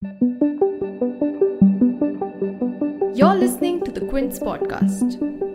You're listening to the Quint podcast.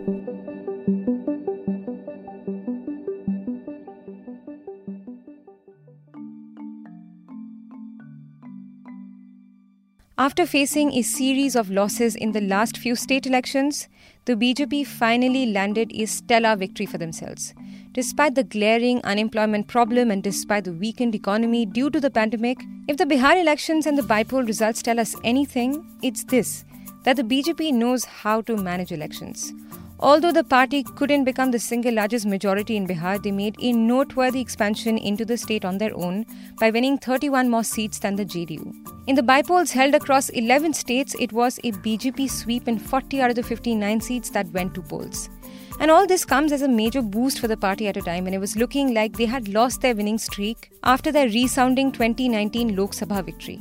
After facing a series of losses in the last few state elections, the BJP finally landed a stellar victory for themselves. Despite the glaring unemployment problem and despite the weakened economy due to the pandemic, if the Bihar elections and the bypoll results tell us anything, it's this that the BJP knows how to manage elections. Although the party couldn't become the single largest majority in Bihar, they made a noteworthy expansion into the state on their own by winning 31 more seats than the JDU. In the bypolls held across 11 states, it was a BJP sweep in 40 out of the 59 seats that went to polls. And all this comes as a major boost for the party at a time when it was looking like they had lost their winning streak after their resounding 2019 Lok Sabha victory.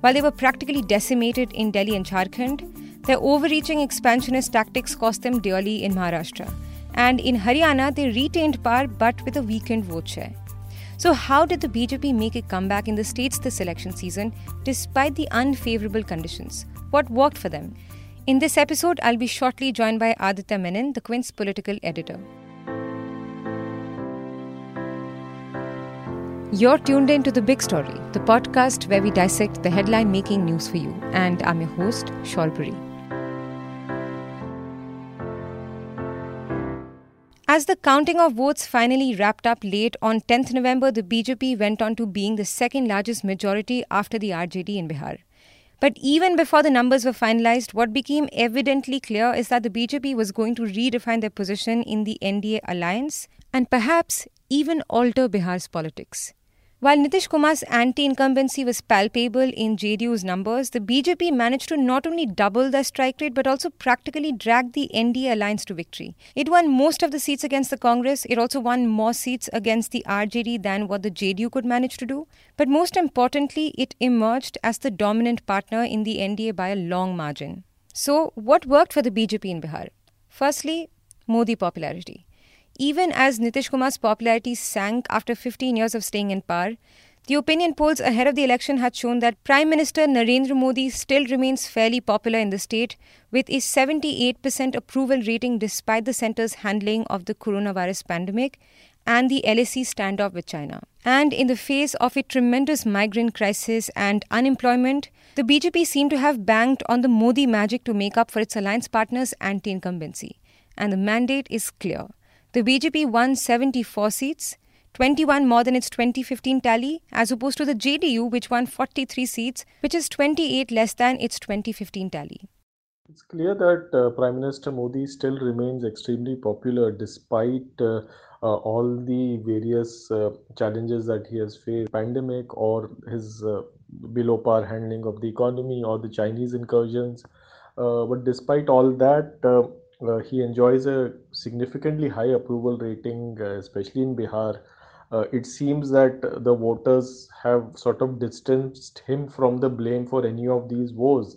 While they were practically decimated in Delhi and Jharkhand, their overreaching expansionist tactics cost them dearly in Maharashtra. And in Haryana, they retained power but with a weakened vote share. So, how did the BJP make a comeback in the states this election season despite the unfavorable conditions? What worked for them? In this episode, I'll be shortly joined by Aditya Menon, the Quint's political editor. You're tuned in to The Big Story, the podcast where we dissect the headline making news for you. And I'm your host, Shorbori. As the counting of votes finally wrapped up late on 10th November, the BJP went on to being the second largest majority after the RJD in Bihar. But even before the numbers were finalized, what became evidently clear is that the BJP was going to redefine their position in the NDA alliance and perhaps even alter Bihar's politics. While Nitish Kumar's anti incumbency was palpable in JDU's numbers, the BJP managed to not only double their strike rate but also practically drag the NDA alliance to victory. It won most of the seats against the Congress, it also won more seats against the RJD than what the JDU could manage to do. But most importantly, it emerged as the dominant partner in the NDA by a long margin. So, what worked for the BJP in Bihar? Firstly, Modi popularity. Even as Nitish Kumar's popularity sank after 15 years of staying in power, the opinion polls ahead of the election had shown that Prime Minister Narendra Modi still remains fairly popular in the state, with a 78% approval rating despite the centre's handling of the coronavirus pandemic and the LAC standoff with China. And in the face of a tremendous migrant crisis and unemployment, the BJP seemed to have banked on the Modi magic to make up for its alliance partners' anti incumbency. And the mandate is clear. The BJP won 74 seats, 21 more than its 2015 tally, as opposed to the JDU, which won 43 seats, which is 28 less than its 2015 tally. It's clear that uh, Prime Minister Modi still remains extremely popular despite uh, uh, all the various uh, challenges that he has faced pandemic or his uh, below par handling of the economy or the Chinese incursions. Uh, but despite all that, uh, he enjoys a significantly high approval rating, uh, especially in Bihar. Uh, it seems that the voters have sort of distanced him from the blame for any of these woes.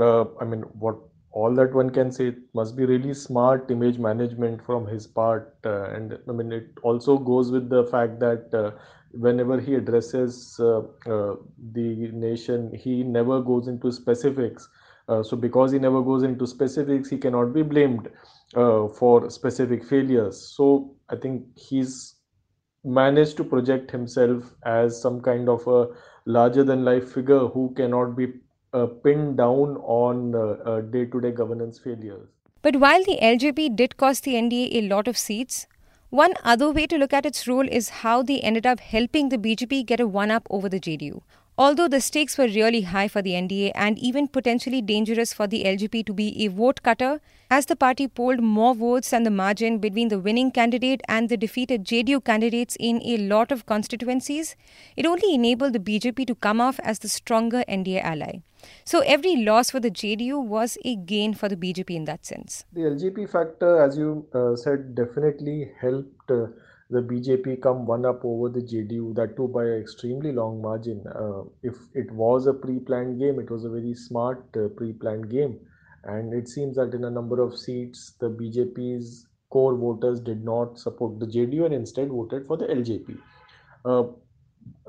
I mean, what all that one can say must be really smart image management from his part uh, and i mean it also goes with the fact that uh, whenever he addresses uh, the nation he never goes into specifics uh, so because he never goes into specifics, he cannot be blamed uh, for specific failures. So I think he's managed to project himself as some kind of a larger than life figure who cannot be uh, pinned down on day to day governance failures. But while the LJP did cost the NDA a lot of seats, one other way to look at its role is how they ended up helping the BJP get a one up over the JDU. Although the stakes were really high for the NDA and even potentially dangerous for the LJP to be a vote cutter, as the party polled more votes than the margin between the winning candidate and the defeated JDU candidates in a lot of constituencies, it only enabled the BJP to come off as the stronger NDA ally. So every loss for the JDU was a gain for the BJP in that sense. The LJP factor, as you uh, said, definitely helped. Uh, the BJP come one up over the JDU, that too by an extremely long margin. Uh, if it was a pre planned game, it was a very smart uh, pre planned game. And it seems that in a number of seats, the BJP's core voters did not support the JDU and instead voted for the LJP. Uh,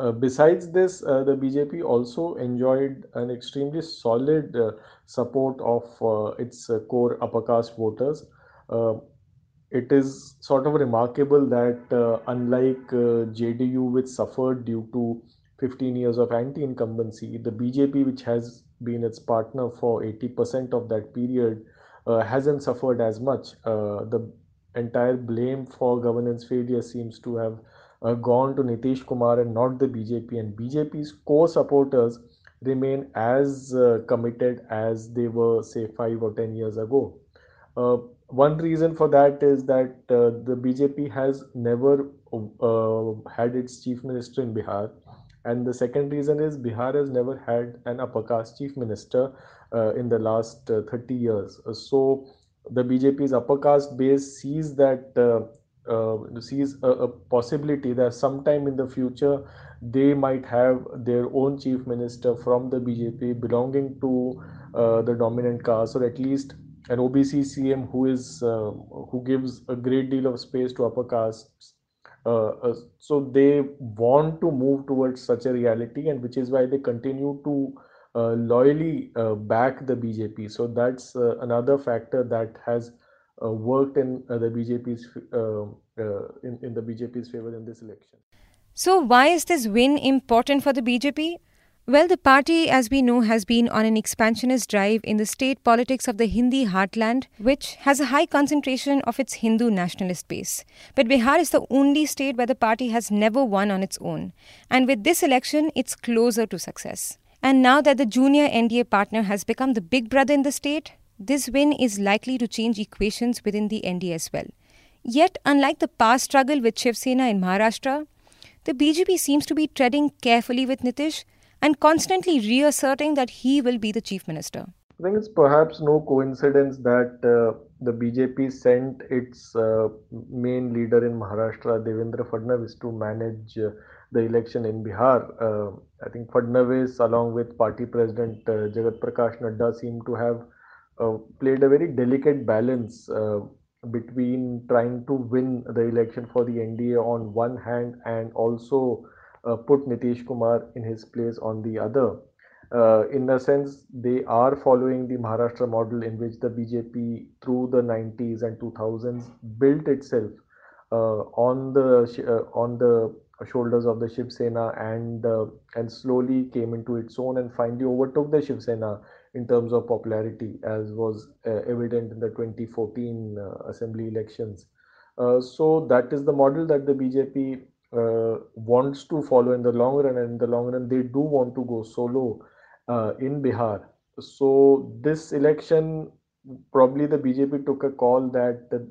Uh, besides this, uh, the BJP also enjoyed an extremely solid uh, support of its core upper caste voters. Uh, it is sort of remarkable that, unlike JDU, which suffered due to 15 years of anti incumbency, the BJP, which has been its partner for 80% of that period, hasn't suffered as much. the entire blame for governance failure seems to have uh, gone to Nitish Kumar and not the BJP. And BJP's core supporters remain as uh, committed as they were, say, five or ten years ago. Uh, one reason for that is that uh, the BJP has never uh, had its chief minister in Bihar. And the second reason is Bihar has never had an upper caste chief minister uh, in the last 30 years. so the BJP's upper caste base sees that uh, sees a, a, possibility that sometime in the future they might have their own chief minister from the BJP belonging to uh, the dominant caste, or at least an OBC CM who is uh, who gives a great deal of space to upper castes. Uh, uh, so they want to move towards such a reality, and which is why they continue to uh, loyally back the BJP. So that's another factor that has uh, worked in uh, the BJP's uh, in, in the BJP's favor in this election. So why is this win important for the BJP? Well, the party, as we know, has been on an expansionist drive in the state politics of the Hindi heartland, which has a high concentration of its Hindu nationalist base. But Bihar is the only state where the party has never won on its own. And with this election, it's closer to success. And now that the junior NDA partner has become the big brother in the state, this win is likely to change equations within the NDA as well. Yet, unlike the past struggle with Shiv Sena in Maharashtra, the BJP seems to be treading carefully with Nitish and constantly reasserting that he will be the chief minister. I think it's perhaps no coincidence that uh, the BJP sent its uh, main leader in Maharashtra, Devendra Fadnavis, to manage uh, the election in Bihar. Uh, I think Fadnavis, along with party president uh, Jagat Prakash Nadda, seem to have uh, played a very delicate balance between trying to win the election for the NDA on one hand and also put Nitish Kumar in his place on the other. Uh, in a sense, they are following the Maharashtra model in which the BJP through the 90s and 2000s built itself uh, on the uh, on the shoulders of the Shiv Sena and and slowly came into its own and finally overtook the Shiv Sena in terms of popularity, as was uh, evident in the 2014 uh, assembly elections. Uh, so that is the model that the BJP Uh, wants to follow in the long run, and in the long run, they do want to go solo uh, in Bihar. So this election, probably the BJP took a call that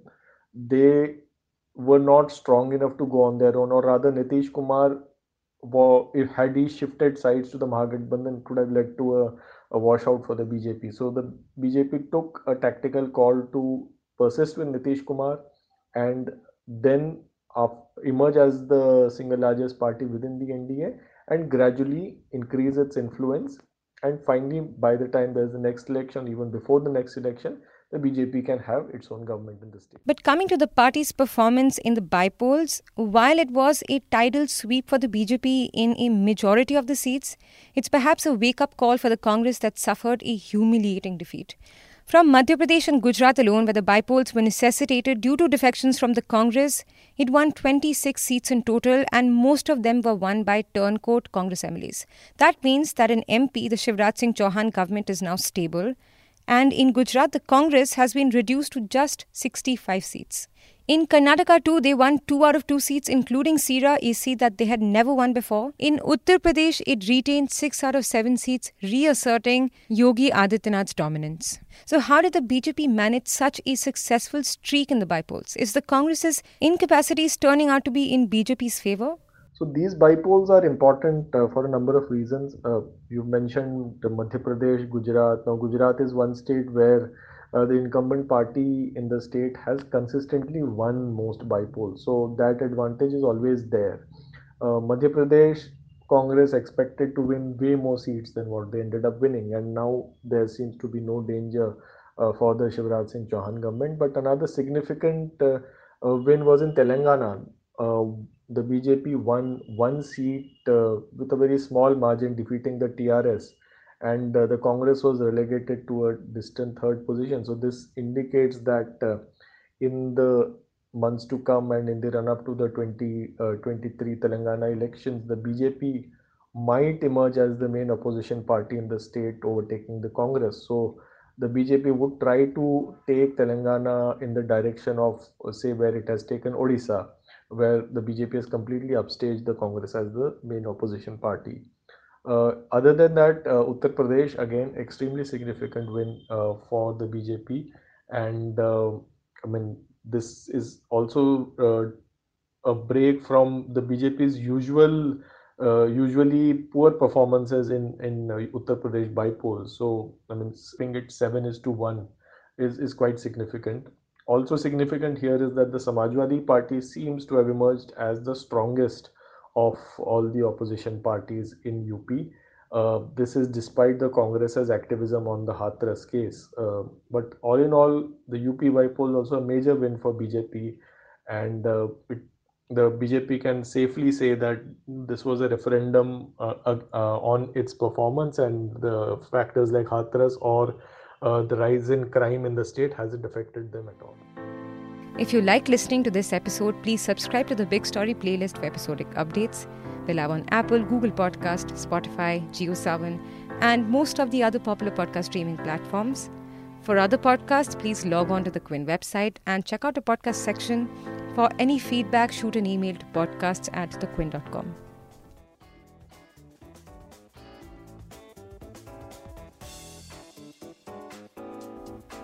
they were not strong enough to go on their own, or rather, Nitish Kumar, if had he shifted sides to the Mahagathbandhan, could have led to a a washout for the BJP. So the BJP took a tactical call to persist with Nitish Kumar and then emerge as the single largest party within the NDA and gradually increase its influence. And finally, by the time there's the next election, even before the next election, the BJP can have its own government in the state. But coming to the party's performance in the bypolls, while it was a tidal sweep for the BJP in a majority of the seats, it's perhaps a wake up call for the Congress that suffered a humiliating defeat. From Madhya Pradesh and Gujarat alone, where the bypolls were necessitated due to defections from the Congress, it won 26 seats in total, and most of them were won by turncoat Congress MLAs. That means that in MP, the Shivraj Singh Chauhan government is now stable, and in Gujarat, the Congress has been reduced to just 65 seats. In Karnataka too, they won two out of two seats, including Sira, a seat that they had never won before. In Uttar Pradesh, it retained six out of seven seats, reasserting Yogi Adityanath's dominance. So, how did the BJP manage such a successful streak in the bypolls? Is the Congress's incapacities turning out to be in BJP's favor? So these bypolls are important uh, for a number of reasons. Uh, you mentioned Madhya Pradesh, Gujarat. Now Gujarat is one state where uh, the incumbent party in the state has consistently won most bypolls. So that advantage is always there. Uh, Madhya Pradesh Congress expected to win way more seats than what they ended up winning, and now there seems to be no danger uh, for the Shivraj Singh Chauhan government. But another significant uh, win was in Telangana the BJP won one seat uh, with a very small margin, defeating the TRS, and uh, the Congress was relegated to a distant third position. So this indicates that uh, in the months to come and in the run up to the 2023 uh, Telangana elections, the BJP might emerge as the main opposition party in the state, overtaking the Congress. So the BJP would try to take Telangana in the direction of, say, where it has taken Odisha, where the BJP has completely upstaged the Congress as the main opposition party. Uh, other than that, uh, Uttar Pradesh again extremely significant win uh, for the BJP, and uh, I mean this is also uh, a break from the BJP's usual uh, usually poor performances in in uh, Uttar Pradesh by polls. So I mean, seeing it seven is to one is is quite significant. Also significant here is that the Samajwadi Party seems to have emerged as the strongest of all the opposition parties in UP. Uh, this is despite the Congress's activism on the Hathras case. Uh, but all in all, the UP by poll also a major win for BJP, and uh, it the BJP can safely say that this was a referendum uh, uh, on its performance and the factors like Hathras or uh, the rise in crime in the state has it affected them at all. If you like listening to this episode, please subscribe to the Big Story playlist for episodic updates. We're live on Apple, Google Podcast, Spotify, JioSaavn, and most of the other popular podcast streaming platforms. For other podcasts, please log on to the Quint website and check out the podcast section for any feedback, shoot an email to podcasts at thequint.com.